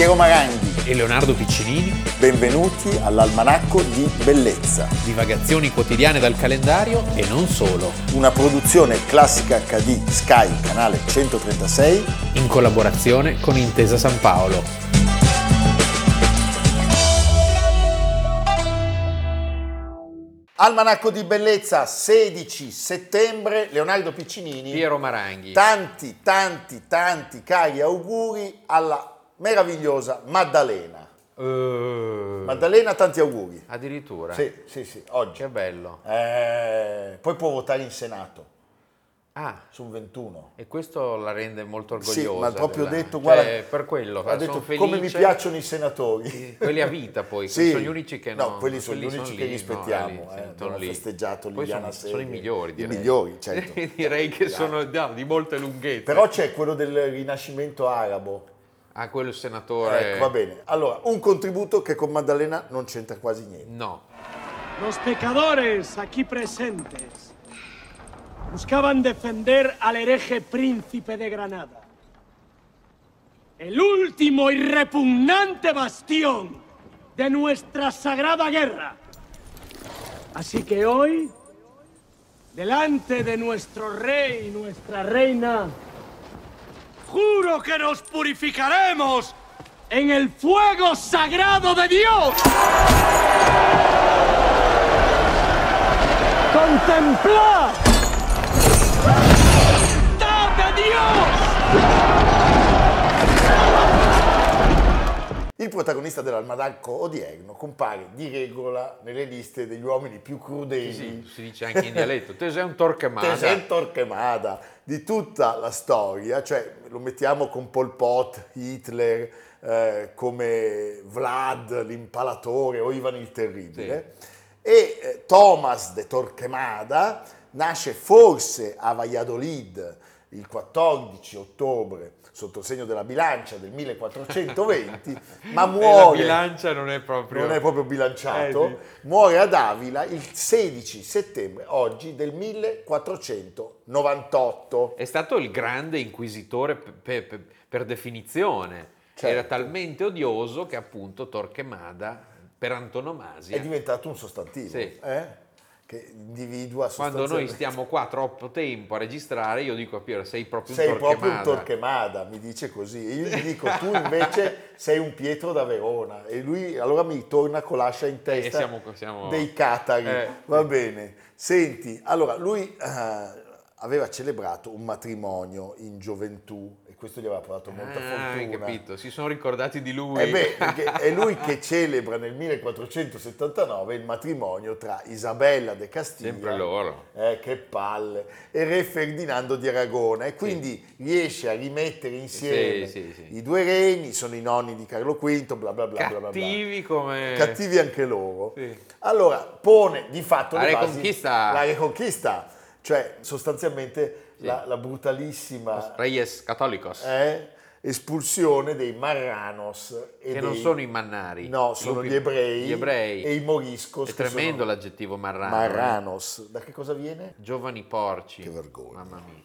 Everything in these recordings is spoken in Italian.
Piero Maranghi. e Leonardo Piccinini, Benvenuti all'Almanacco di Bellezza, divagazioni quotidiane dal calendario e non solo, una produzione classica HD Sky, canale 136. in collaborazione con Intesa San Paolo. Almanacco di Bellezza, 16 settembre, Leonardo Piccinini. Piero Maranghi. Tanti, tanti, tanti cari auguri alla meravigliosa Maddalena. Eh, Maddalena, tanti auguri. addirittura. Sì, sì, sì, oggi. Che bello. Eh, poi può votare in Senato Ah, su un 21. e questo la rende molto Sì, orgogliosa. ma ha proprio della- detto, cioè, guarda, per quello, ha detto felice. come mi piacciono i senatori. Quelli a vita poi, Sì. sono gli unici che no, non... quelli sono gli unici che lì, rispettiamo. no, lì, eh, sì, lì. festeggiato Poi Liliana sono, sono i migliori, I direi. migliori, certo. direi che sono no, di molte lunghezze. Però c'è quello del rinascimento arabo. Ah, quello il senatore... Ecco, va bene. Allora, un contributo che con Maddalena non c'entra quasi niente. No. Los pecadores aquí presentes buscaban defender al hereje príncipe de Granada, el último y repugnante bastión de nuestra sagrada guerra. Así que hoy, delante de nuestro rey y nuestra reina, juro que nos purificaremos en el fuego sagrado de Dios. ¡Contemplad! Il protagonista dell'almanacco odierno compare di regola nelle liste degli uomini più crudeli. Sì, si dice anche in dialetto. Te sei un Torquemada. Tesent Torquemada di tutta la storia, cioè lo mettiamo con Pol Pot, Hitler, eh, come Vlad l'impalatore o Ivan il Terribile. E eh, Thomas de Torquemada nasce forse a Valladolid il 14 ottobre sotto il segno della bilancia del 1420, ma E la muore bilancia non è proprio... non è proprio bilanciato, Eh, muore ad Avila il 16 settembre, oggi del 1498. È stato il grande inquisitore pe- pe- pe- per definizione. Certo. Era talmente odioso che appunto Torquemada, per antonomasia, È diventato un sostantivo, Sì. eh? Che individua quando noi stiamo qua troppo tempo a registrare, io dico a Piero, sei proprio un Sei proprio un Torquemada. Torquemada, mi dice così. E io gli dico, tu invece sei un Pietro da Verona. E lui allora mi torna con l'ascia in testa Eh, siamo- siamo- dei catari. Eh. Va bene. Senti, allora lui eh, aveva celebrato un matrimonio in gioventù questo gli aveva portato molta Ah, hai fortuna. capito, si sono ricordati di lui. Eh beh, è lui che celebra nel 1479 il matrimonio tra Isabella de Castiglia, Sempre loro. eh, che palle, e re Ferdinando di Aragona e quindi riesce a rimettere insieme Sì, sì, sì. i due regni, sono i nonni di Carlo V, bla bla bla bla bla. bla. Cattivi come... Cattivi anche loro. Sì. Allora pone di fatto La le basi- la Reconquista, cioè sostanzialmente la, la brutalissima Reyes Católicos, eh, espulsione dei marranos che non dei- sono i mannari. No, sono gli ebrei, Gli ebrei. e i moriscos. È tremendo l'aggettivo marrano. Marranos. Da che cosa viene? Giovani porci. Che vergogna. Mamma mia.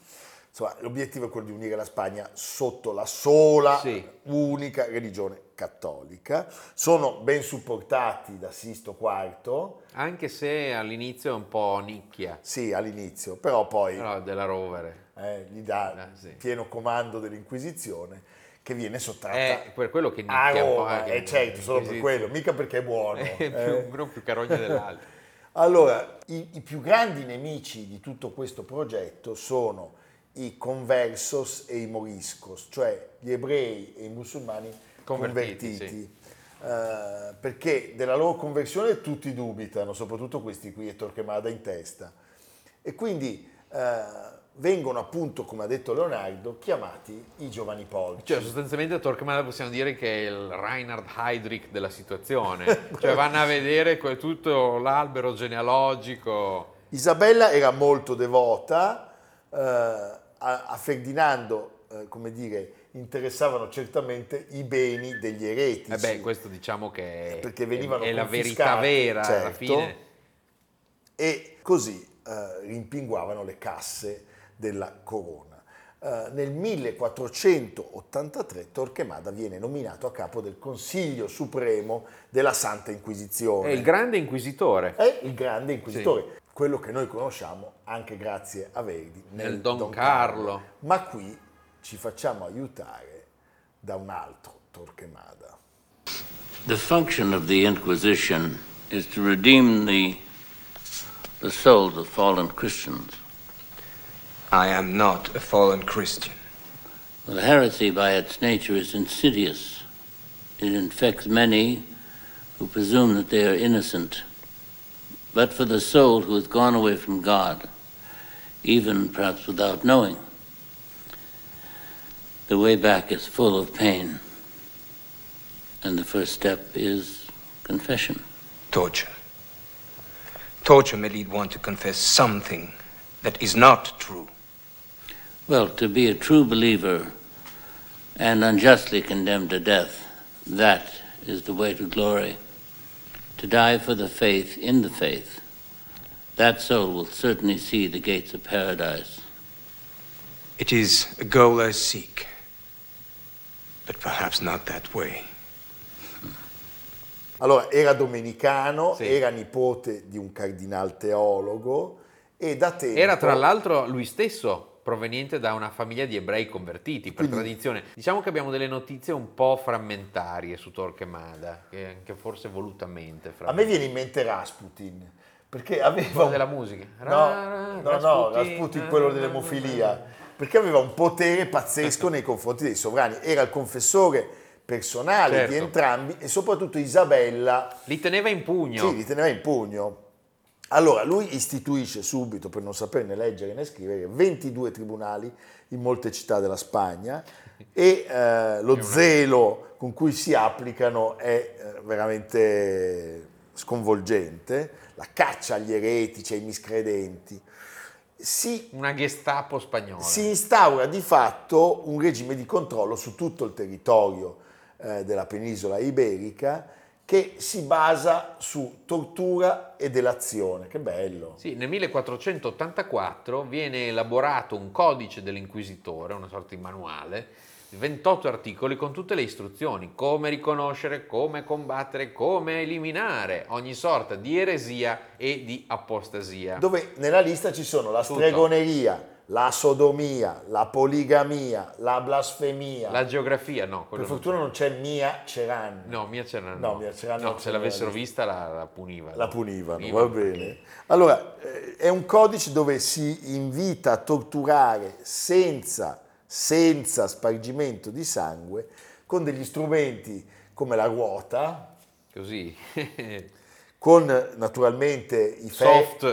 Insomma, l'obiettivo è quello di unire la Spagna sotto la sola, Sì. unica religione cattolica. Sono ben supportati da Sisto IV, Anche se all'inizio è un po' nicchia, sì, all'inizio, però poi però della rovere. eh, gli dà Ah, sì. pieno comando dell'Inquisizione che viene sottratta È per quello che a nicchia un po'. Roma. eh, Eh, certo, solo per quello, mica perché è buono. È eh. più, uno più carogna dell'altro. Allora, i, i più grandi nemici di tutto questo progetto sono i conversos e i moriscos, cioè gli ebrei e i musulmani Convertiti, convertiti. Eh, perché della loro conversione tutti dubitano, soprattutto questi qui e Torquemada in testa. E quindi eh, vengono appunto, come ha detto Leonardo, chiamati i giovani porci. Cioè, sostanzialmente Torquemada possiamo dire che è il Reinhard Heydrich della situazione. cioè, vanno a vedere tutto l'albero genealogico. Isabella era molto devota, eh, a, a Ferdinando, eh, come dire, interessavano certamente i beni degli eretici. Eh beh, questo diciamo che è, Perché venivano è la confiscati, verità vera alla certo. fine. E così eh, rimpinguavano le casse della corona. Eh, nel 1483 Torquemada viene nominato a capo del Consiglio Supremo della Santa Inquisizione. È il grande inquisitore. È il grande inquisitore, quello che noi conosciamo anche grazie a Verdi nel, Nel Don Carlo. Ma qui ci facciamo aiutare da un altro Torquemada. The function of the Inquisition is to redeem the, the souls of fallen Christians. I am not a fallen Christian. Well, heresy by its nature is insidious. It infects many who presume that they are innocent. But for the soul who has gone away from God, even perhaps without knowing, the way back is full of pain. And the first step is confession. Torture. Torture may lead one to confess something that is not true. Well, to be a true believer and unjustly condemned to death, that is the way to glory. To die for the faith in the faith, that soul will certainly see the gates of paradise. It is a goal I seek, but perhaps not that way. Allora, era domenicano, Sì. era nipote di un cardinal teologo e da tempo... Era tra l'altro lui stesso proveniente da una famiglia di ebrei convertiti per Quindi- tradizione. Diciamo che abbiamo delle notizie un po' frammentarie su Torquemada, che anche forse volutamente. A me viene in mente Rasputin, perché aveva... Quello della musica. No, Ra- no, no, Rasputin, Rasputin, quello dell'emofilia, perché aveva un potere pazzesco nei confronti dei sovrani. Era il confessore personale Certo. di entrambi e soprattutto Isabella Li teneva in pugno. Sì, li teneva in pugno. Allora, lui istituisce subito, per non sapere né leggere né scrivere, 22 tribunali in molte città della Spagna e eh, lo zelo con cui si applicano è eh, veramente sconvolgente. La caccia agli eretici, ai miscredenti. Si Una Gestapo spagnola. si instaura di fatto un regime di controllo su tutto il territorio eh, della penisola iberica che si basa su tortura e delazione. Che bello! Sì, nel 1484 viene elaborato un codice dell'inquisitore, una sorta di manuale, 28 articoli con tutte le istruzioni, come riconoscere, come combattere, come eliminare ogni sorta di eresia e di apostasia. Dove nella lista ci sono la Tutto. stregoneria, la sodomia, la poligamia, la blasfemia. La geografia, no, per fortuna non c'è Mia Ceran. No, Mia Ceran No, Mia Ceran non No, se l'avessero vista la, la punivano. La punivano, Punivano. va bene. Allora, eh, è un codice dove si invita a torturare senza, senza spargimento di sangue, con degli strumenti come la ruota, Così. con naturalmente i, fe- Soft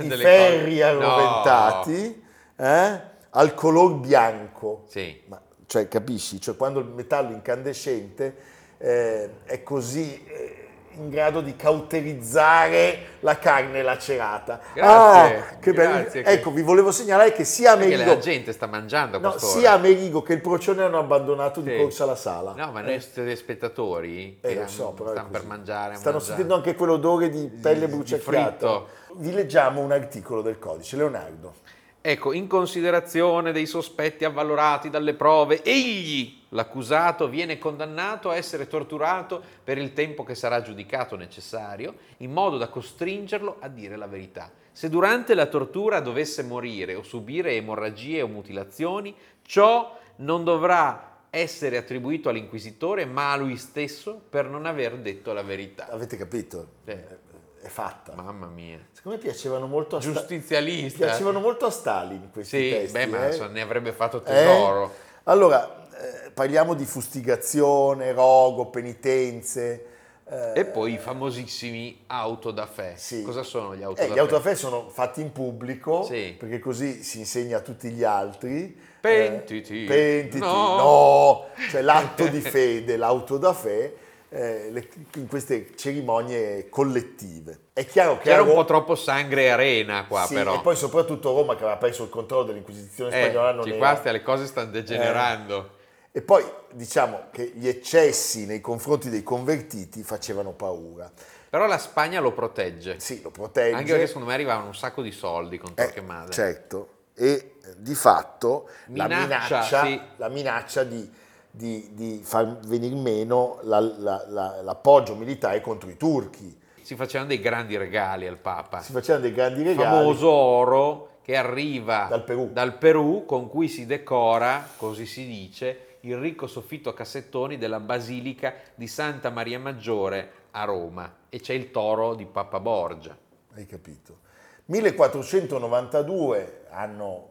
i ferri cose. arroventati, eh, al color bianco. Sì. Ma, cioè, capisci? Cioè, quando il metallo incandescente eh, è così eh, in grado di cauterizzare la carne lacerata. Grazie, Ah, che bello. grazie che- Ecco, vi volevo segnalare che sia Amerigo, la gente sta mangiando a no, sia Amerigo che il procione hanno abbandonato di Sì. corsa alla sala. No, ma noi siete spettatori Eh, che lo so, però stanno per mangiare. Stanno mangiare. sentendo anche quell'odore di pelle bruciacchiata. Vi leggiamo un articolo del codice. Leonardo. Ecco, in considerazione dei sospetti avvalorati dalle prove, egli, l'accusato, viene condannato a essere torturato per il tempo che sarà giudicato necessario, in modo da costringerlo a dire la verità. Se durante la tortura dovesse morire o subire emorragie o mutilazioni, ciò non dovrà essere attribuito all'inquisitore, ma a lui stesso per non aver detto la verità. Avete capito? Sì. È fatta. Mamma mia. Secondo me piacevano molto a Sta- Giustizialista. piacevano molto a Stalin questi Sì, testi. beh, ma eh. ne avrebbe fatto Eh? tesoro. Allora, eh, parliamo di fustigazione, rogo, penitenze. eh, E poi i famosissimi auto da fè. Sì. Cosa sono gli auto eh, da gli fè? autofè sono fatti in pubblico Sì. perché così si insegna a tutti gli altri. Pentiti. Eh, pentiti. No. No. Cioè l'atto di fede, l'auto da fè, eh, le- in queste cerimonie collettive. È chiaro che C'era a un po' troppo sangue e arena qua, sì, però. E poi soprattutto Roma che aveva perso il controllo dell'Inquisizione eh, spagnola non era- qua stia- le cose stanno degenerando. E poi diciamo che gli eccessi nei confronti dei convertiti facevano paura. Però la Spagna lo protegge. Sì, lo protegge. Anche perché secondo me arrivavano un sacco di soldi con Eh, Torquemada. certo. e eh, di fatto la Minaccia, minaccia, sì. la minaccia di, di- di far venire meno la- la- la- l'appoggio militare contro i turchi. Si facevano dei grandi regali al Papa. Si facevano dei grandi Il regali. famoso oro che arriva Dal Perù. dal Perù, con cui si decora, così si dice, il ricco soffitto a cassettoni della Basilica di Santa Maria Maggiore a Roma. E c'è il toro di Papa Borgia. Hai capito? 1492, anno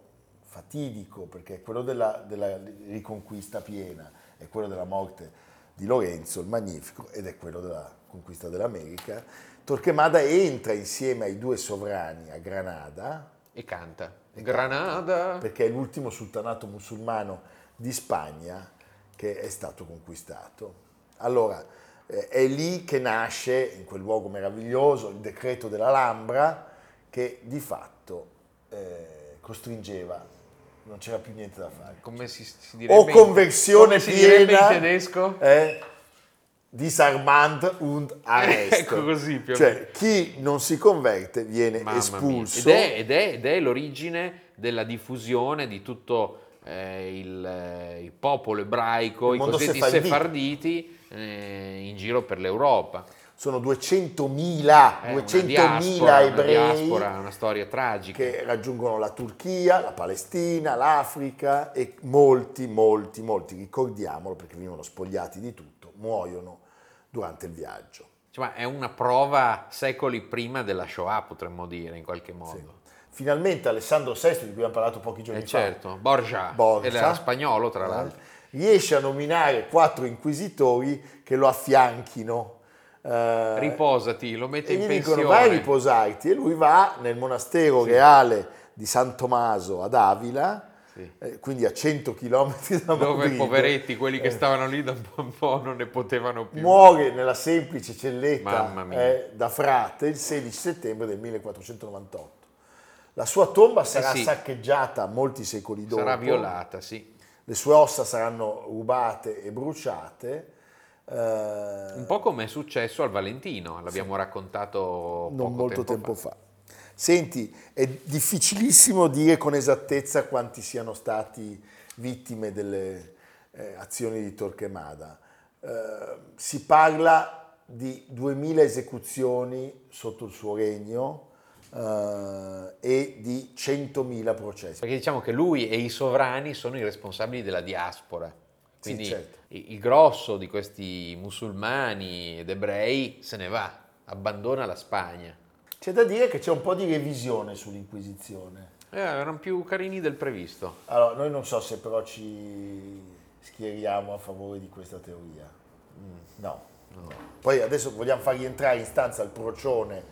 fatidico perché è quello della, della riconquista piena, è quello della morte di Lorenzo il Magnifico ed è quello della conquista dell'America. Torquemada entra insieme ai due sovrani a Granada E canta. Granada. perché è l'ultimo sultanato musulmano di Spagna che è stato conquistato. Allora, eh, è lì che nasce, in quel luogo meraviglioso, il decreto dell'Alhambra che di fatto eh, costringeva, non c'era più niente da fare. Come si, si direbbe O in- conversione direbbe piena, in tedesco? eh, disarmand und arrest. Ecco così, più Cioè, chi non si converte viene Mamma espulso. Ed è, ed, è, ed è l'origine della diffusione di tutto eh, il, eh, il popolo ebraico, Il i cosiddetti sefarditi. sefarditi, eh, in giro per l'Europa. Sono 200.000, È una 200.000 diaspora, una ebrei diaspora, una storia tragica. che raggiungono la Turchia, la Palestina, l'Africa e molti, molti, molti, ricordiamolo perché venivano spogliati di tutto, muoiono durante il viaggio. Cioè, è una prova secoli prima della Shoah, potremmo dire, in qualche modo. Finalmente Alessandro VI, di cui abbiamo parlato pochi giorni Eh fa, certo, Borgia, Borgia, era spagnolo tra eh, l'altro. riesce a nominare quattro inquisitori che lo affianchino. Eh, Riposati, lo mette e in gli pensione. dicono vai a riposarti e lui va nel monastero reale di San Tommaso ad Avila, Sì. eh, quindi a 100 km da Dove Madrid. poveretti, quelli che Eh, stavano lì da un po', non ne potevano più. muore nella semplice celletta eh, da frate il 16 settembre del 1498. La sua tomba sarà Eh sì. saccheggiata molti secoli dopo. Sarà violata, sì. Le sue ossa saranno rubate e bruciate. Eh, Un po' come è successo al Valentino, l'abbiamo raccontato poco non molto tempo, fa. fa. Senti, è difficilissimo dire con esattezza quanti siano stati vittime delle eh, azioni di Torquemada. Eh, si parla di 2000 esecuzioni sotto il suo regno eh, e di 100.000 processi. Perché diciamo che lui e i sovrani sono i responsabili della diaspora. Sì, Quindi certo. il il grosso di questi musulmani ed ebrei se ne va, abbandona la Spagna. C'è da dire che c'è un po' di revisione sull'Inquisizione. Eh, erano più carini del previsto. Allora, noi non so se però ci schieriamo a favore di questa teoria. Mm, No. no. Poi adesso vogliamo far rientrare in stanza il Procione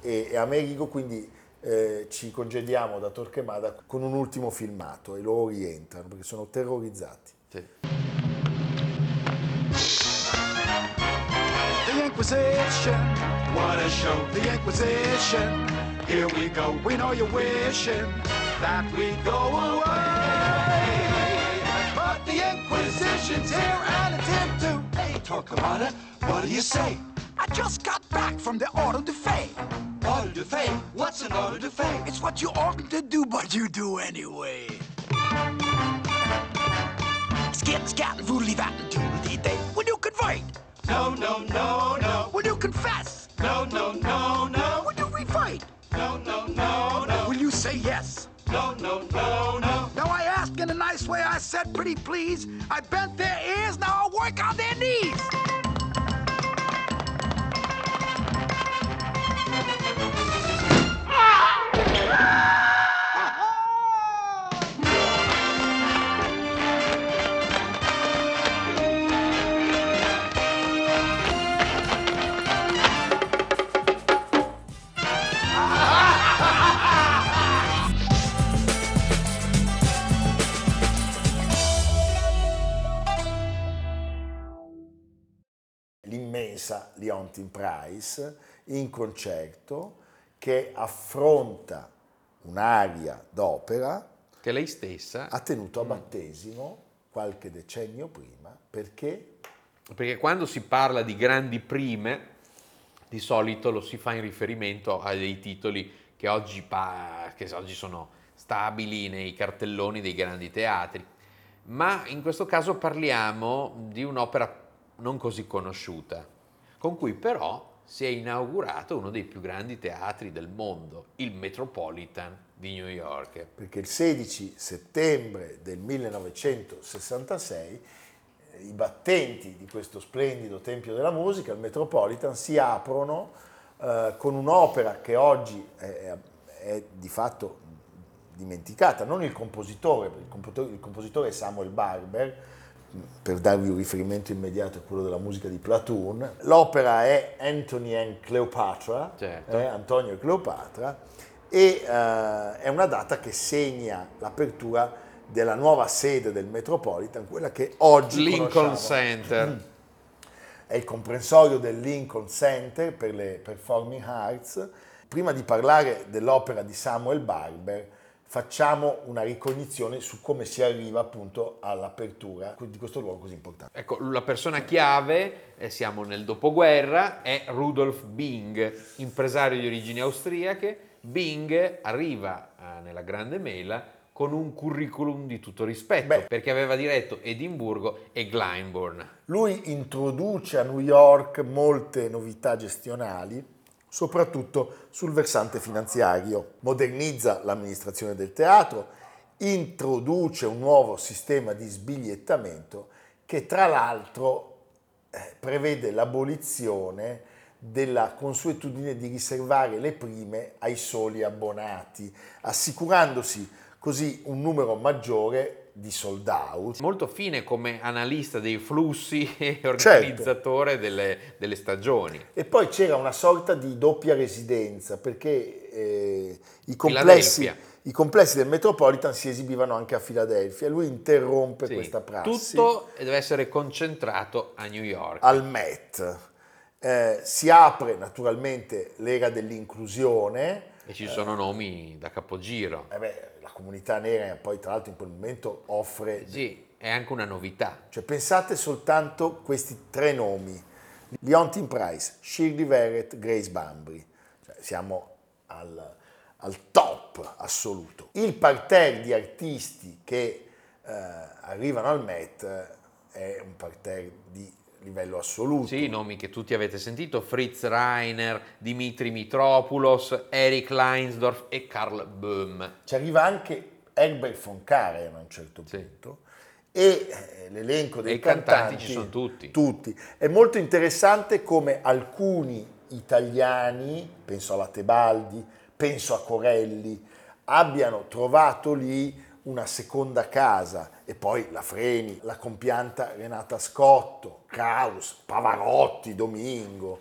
e, e Amerigo, quindi eh, ci congediamo da Torquemada con un ultimo filmato e loro rientrano perché sono terrorizzati. Sì. Inquisition. What a show. The Inquisition. Here we go. We know you're wishing that we go away. But the Inquisition's here and it's here to hey, talk about it. What do you say? I just got back from the Auto de Fe. Auto de Fe? What's an Auto de Fe? It's what you oughtn't to do, but you do anyway. Skit, scat, voodly, vat, and doodly day. When you convert. No, no, no, no. Will you confess? No, no, no, no. Will you refight? No, no, no, no. Will you say yes? No, no, no, no. Now I asked in a nice way, I said pretty please. I bent their ears, now I'll work on their knees. Leontin Price in concerto che affronta un'aria d'opera Che lei stessa, ha tenuto a battesimo qualche decennio prima. Perché? Perché quando si parla di grandi prime, di solito lo si fa in riferimento a dei titoli che oggi, pa- che oggi sono stabili nei cartelloni dei grandi teatri. Ma in questo caso parliamo di un'opera non così conosciuta, con cui però si è inaugurato uno dei più grandi teatri del mondo, il Metropolitan di New York. Perché il 16 settembre del 1966 eh, i battenti di questo splendido Tempio della Musica, il Metropolitan, si aprono eh, con un'opera che oggi è, è, di fatto dimenticata, non il compositore, il compositore, il compositore è Samuel Barber, per darvi un riferimento immediato a quello della musica di Platoon. L'opera è Anthony and Cleopatra, Certo. eh, Antonio e Cleopatra, e eh, è una data che segna l'apertura della nuova sede del Metropolitan, quella che oggi Lincoln. Center. È il comprensorio del Lincoln Center per le Performing Arts. Prima di parlare dell'opera di Samuel Barber, facciamo una ricognizione su come si arriva appunto all'apertura di questo luogo così importante. Ecco, la persona chiave, eh, siamo nel dopoguerra, è Rudolf Bing, impresario di origini austriache. Bing arriva eh, nella Grande Mela con un curriculum di tutto rispetto, Beh. perché aveva diretto Edimburgo e Glyndebourne. Lui introduce a New York molte novità gestionali, soprattutto sul versante finanziario. Modernizza l'amministrazione del teatro, introduce un nuovo sistema di sbigliettamento che tra l'altro eh, prevede l'abolizione della consuetudine di riservare le prime ai soli abbonati, assicurandosi così un numero maggiore di sold out. Molto fine come analista dei flussi e Certo. organizzatore delle, delle stagioni. E poi c'era una sorta di doppia residenza perché eh, i, complessi, i complessi del Metropolitan si esibivano anche a Filadelfia e lui interrompe Sì, questa prassi Tutto deve essere concentrato a New York. al Met. Eh, si apre naturalmente l'era dell'inclusione, E ci sono nomi da capogiro. Eh beh, la comunità nera poi tra l'altro in quel momento offre Sì, è anche una novità. Cioè, pensate soltanto questi tre nomi: Leontin Price, Shirley Verrett, Grace Bambry. Cioè, siamo al, al top assoluto. Il parterre di artisti che eh, arrivano al Met eh, è un parterre di livello assoluto. Sì, nomi che tutti avete sentito, Fritz Reiner, Dimitri Mitropoulos, Eric Leinsdorf e Karl Böhm. Ci arriva anche Herbert von Karajan a un certo Sì. punto. E eh, l'elenco dei E i cantanti ci sono tutti. tutti. È molto interessante come alcuni italiani, penso alla Tebaldi, penso a Corelli, abbiano trovato lì una seconda casa e poi la Freni, la compianta Renata Scotto, Kraus, Pavarotti, Domingo.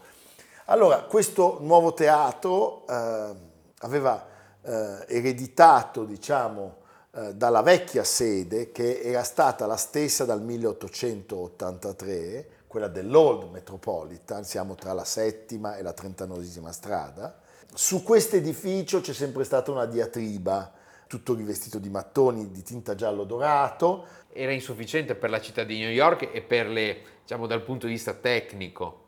Allora, questo nuovo teatro eh, aveva eh, ereditato, diciamo, eh, dalla vecchia sede che era stata la stessa dal 1883, quella dell'Old Metropolitan, siamo tra la settima e la trentanovesima strada. Su questo edificio c'è sempre stata una diatriba, tutto rivestito di mattoni di tinta giallo dorato, Era insufficiente per la città di New York e per le, diciamo, dal punto di vista tecnico.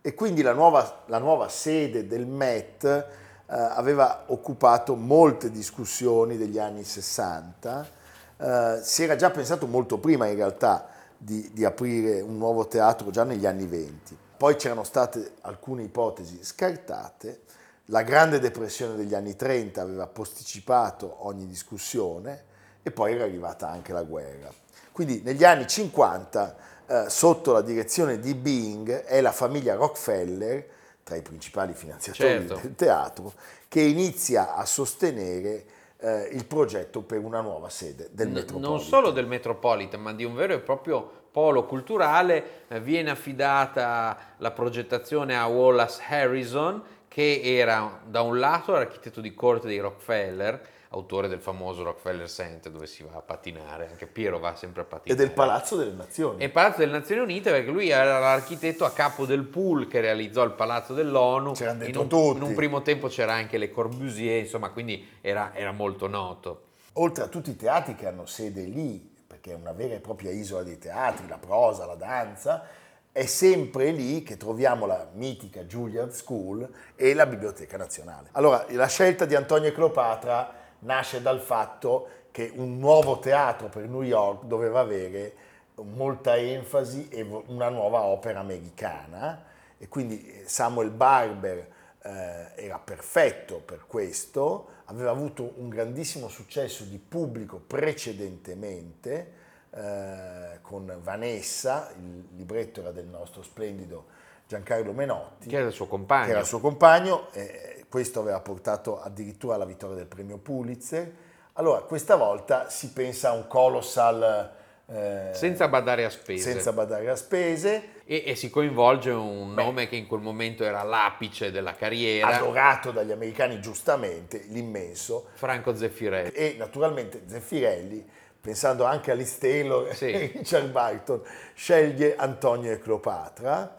e quindi la nuova, la nuova sede del Met eh, aveva occupato molte discussioni degli anni 60. Eh, si era già pensato molto prima in realtà di, di aprire un nuovo teatro già negli anni 20. Poi c'erano state alcune ipotesi scartate. La grande depressione degli anni 30 aveva posticipato ogni discussione e poi era arrivata anche la guerra. Quindi negli anni 50 eh, sotto la direzione di Bing è la famiglia Rockefeller, tra i principali finanziatori Certo. del teatro, che inizia a sostenere eh, il progetto per una nuova sede del N- Metropolitan. non solo del Metropolitan, ma di un vero e proprio polo culturale. Eh, Viene affidata la progettazione a Wallace Harrison, che era da un lato l'architetto di corte dei Rockefeller, autore del famoso Rockefeller Center dove si va a pattinare, anche Piero va sempre a E pattinare. del Palazzo delle Nazioni. E il Palazzo delle Nazioni Unite perché lui era l'architetto a capo del pool che realizzò il Palazzo dell'ONU. C'erano in dentro un, tutti. in un primo tempo c'era anche Le Corbusier, insomma, quindi era, era molto noto. Oltre a tutti i teatri che hanno sede lì, perché è una vera e propria isola dei teatri, la prosa, la danza, è sempre lì che troviamo la mitica Juilliard School e la Biblioteca Nazionale. Allora, la scelta di Antonio e Cleopatra nasce dal fatto che un nuovo teatro per New York doveva avere molta enfasi e una nuova opera americana e quindi eh, Samuel Barber eh, era perfetto per questo, aveva avuto un grandissimo successo di pubblico precedentemente eh, con Vanessa, il libretto era del nostro splendido Giancarlo Menotti, Che era il suo compagno. che era il suo compagno, eh, questo aveva portato addirittura alla vittoria del premio Pulitzer. Allora, questa volta si pensa a un colossal eh, Senza badare a spese. senza badare a spese, E, e si coinvolge un nome che in quel momento era l'apice della carriera, adorato dagli americani giustamente, l'immenso, Franco Zeffirelli. e naturalmente Zeffirelli, pensando anche a Liz Taylor Sì. e Richard Barton, sceglie Antonio e Cleopatra,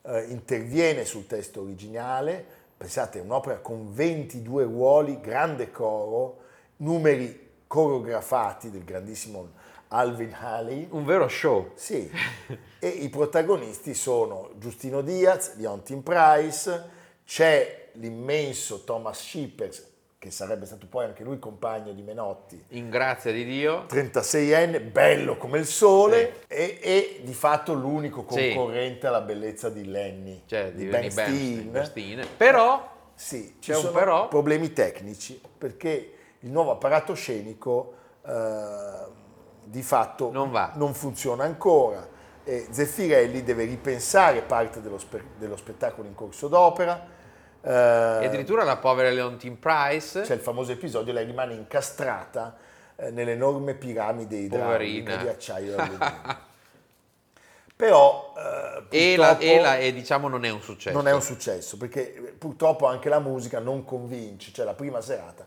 eh, interviene sul testo originale, pensate, è un'opera con 22 ruoli, grande coro, numeri coreografati del grandissimo Alvin Haley, Un vero show. sì, e i protagonisti sono Giustino Diaz, Leontin Price, c'è l'immenso Thomas Shippers, che sarebbe stato poi anche lui compagno di Menotti, In grazia di Dio. 36enne, bello come il sole, e, e di fatto l'unico Sì. concorrente alla bellezza di Lenny, Cioè, di di Ben Steen. Bernstein. Però Sì, ci sono però. problemi tecnici, perché il nuovo apparato scenico eh, di fatto Non va. non funziona ancora. E Zeffirelli deve ripensare parte dello, spe- dello spettacolo in corso d'opera. Eh, e addirittura la povera Leontine Price, c'è il famoso episodio, lei rimane incastrata eh, nell'enorme piramide idraulica di acciaio. Però eh, e, la, e la- e diciamo non è un successo. non è un successo, perché purtroppo anche la musica non convince, cioè la prima serata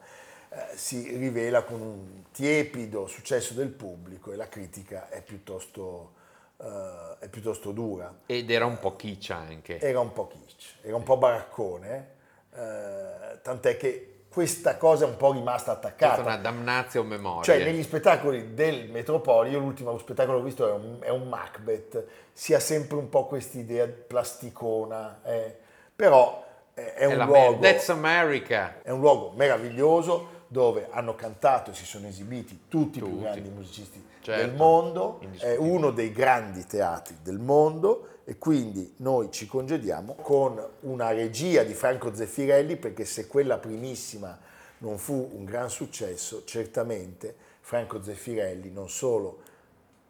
eh, si rivela con un tiepido successo del pubblico e la critica è piuttosto, eh, è piuttosto dura. Ed era un po' kitsch anche. Era un po' kitsch, era un po' baraccone, eh, tant'è che questa cosa è un po' rimasta Questa è attaccata. una damnazio memoria. Cioè, negli spettacoli del Metropolio, io l'ultimo spettacolo che ho visto è un, è un Macbeth, si ha sempre un po' quest'idea plasticona, eh, però eh, è, È un la luogo, That's America. è un luogo meraviglioso dove hanno cantato e si sono esibiti tutti, i più Tutti. grandi musicisti Certo, del mondo, è uno dei grandi teatri del mondo e quindi noi ci congediamo con una regia di Franco Zeffirelli perché se quella primissima non fu un gran successo, certamente Franco Zeffirelli non solo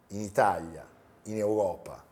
in Italia, in Europa,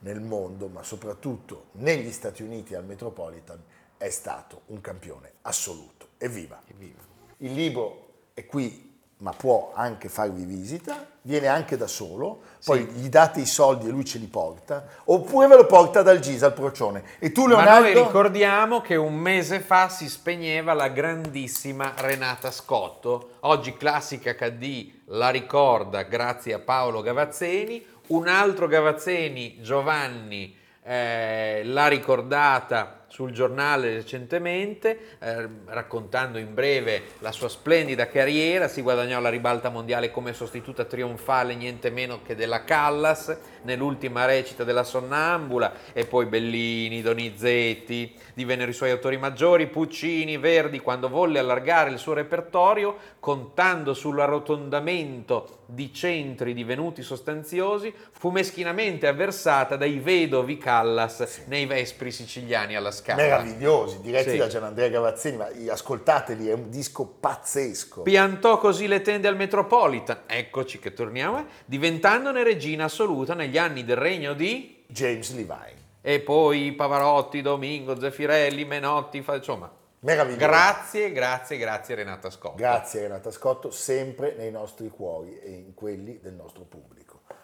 nel mondo, ma soprattutto negli Stati Uniti al Metropolitan è stato un campione assoluto. Evviva! Evviva. Il libro è qui, ma può anche farvi visita, viene anche da solo, poi gli date i soldi e lui ce li porta, oppure ve lo porta dal Gisa al Procione. E tu Ma Leonardo? noi ricordiamo che un mese fa si spegneva la grandissima Renata Scotto. Oggi Classica HD la ricorda grazie a Paolo Gavazzeni. Un altro Gavazzeni, Giovanni, eh, l'ha ricordata sul giornale recentemente, eh, raccontando in breve la sua splendida carriera. Si guadagnò la ribalta mondiale come sostituta trionfale niente meno che della Callas nell'ultima recita della Sonnambula e poi Bellini, Donizetti divennero i suoi autori maggiori, Puccini, Verdi, quando volle allargare il suo repertorio, contando sull'arrotondamento di centri divenuti sostanziosi, fu meschinamente avversata dai vedovi Callas nei vespri siciliani alla Scala. Meravigliosi, diretti Sì. da Gianandrea Gavazzini, ma ascoltateli, è un disco pazzesco. Piantò così le tende al Metropolitan, eccoci che torniamo, eh, diventandone regina assoluta negli anni del regno di... James Levine. E poi Pavarotti, Domingo, Zeffirelli, Menotti, fa- insomma... Meraviglioso. Grazie, grazie, grazie Renata Scotto. Grazie Renata Scotto, sempre nei nostri cuori e in quelli del nostro pubblico.